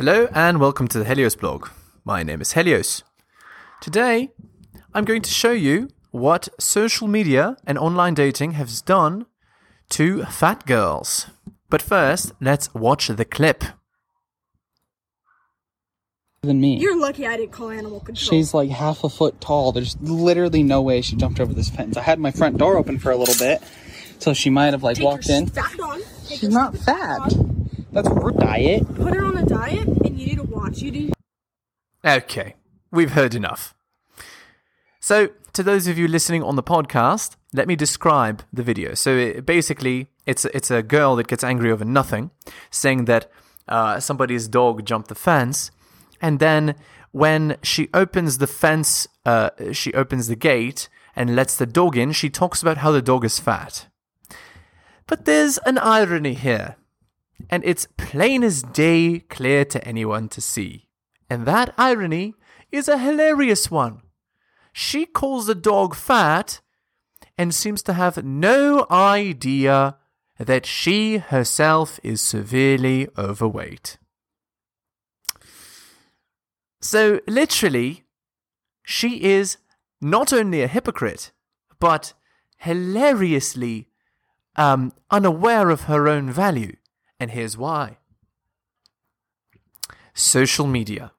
Hello and welcome to the Helios blog. My name is Helios. Today, I'm going to show you what social media and online dating has done to fat girls. But first, let's watch the clip. than me. You're lucky I didn't call animal control. She's like half a foot tall. There's literally no way she jumped over this fence. I had my front door open for a little bit, so she might have like Take walked her in. Fat on. Take She's her not stupid fat. on, That's her diet. Put her on a diet, and you need to watch. You need. Okay, we've heard enough. So, to those of you listening on the podcast, let me describe the video. So, it, basically, it's it's a girl that gets angry over nothing, saying that uh, somebody's dog jumped the fence, and then when she opens the fence, uh, she opens the gate and lets the dog in. She talks about how the dog is fat. But there's an irony here, and it's plain as day, clear to anyone to see. And that irony is a hilarious one. She calls the dog fat and seems to have no idea that she herself is severely overweight. So, literally, she is not only a hypocrite, but hilariously um, unaware of her own value. And here's why social media.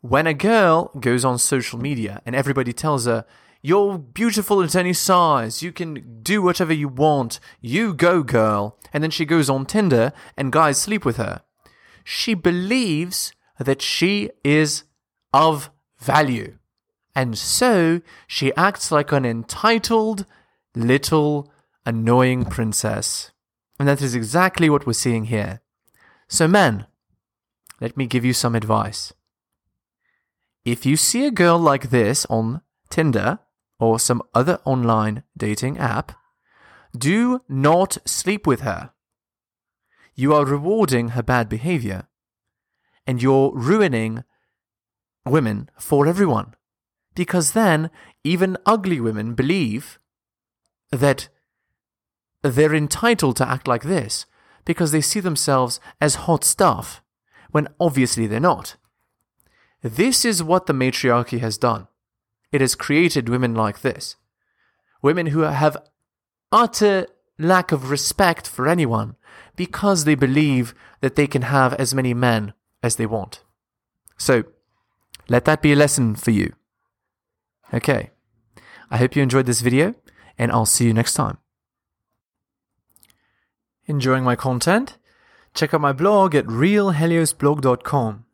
When a girl goes on social media and everybody tells her, You're beautiful at any size, you can do whatever you want, you go, girl, and then she goes on Tinder and guys sleep with her, she believes that she is of value. And so she acts like an entitled, little, annoying princess. And that is exactly what we're seeing here. So, men, let me give you some advice. If you see a girl like this on Tinder or some other online dating app, do not sleep with her. You are rewarding her bad behavior and you're ruining women for everyone. Because then even ugly women believe that they're entitled to act like this because they see themselves as hot stuff when obviously they're not. This is what the matriarchy has done. It has created women like this. Women who have utter lack of respect for anyone because they believe that they can have as many men as they want. So, let that be a lesson for you. Okay. I hope you enjoyed this video, and I'll see you next time. Enjoying my content? Check out my blog at realheliosblog.com.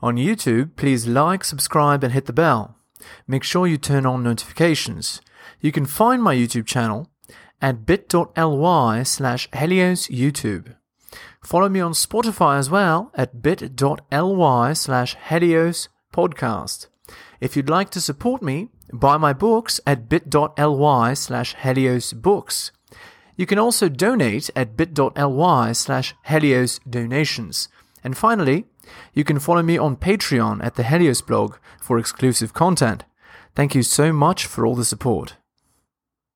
On YouTube, please like, subscribe, and hit the bell. Make sure you turn on notifications. You can find my YouTube channel at bit.ly slash heliosyoutube. Follow me on Spotify as well at bit.ly slash helios podcast. If you'd like to support me, buy my books at bit.ly slash helios books. You can also donate at bit.ly slash helios donations. And finally, you can follow me on Patreon at the Helios blog for exclusive content. Thank you so much for all the support.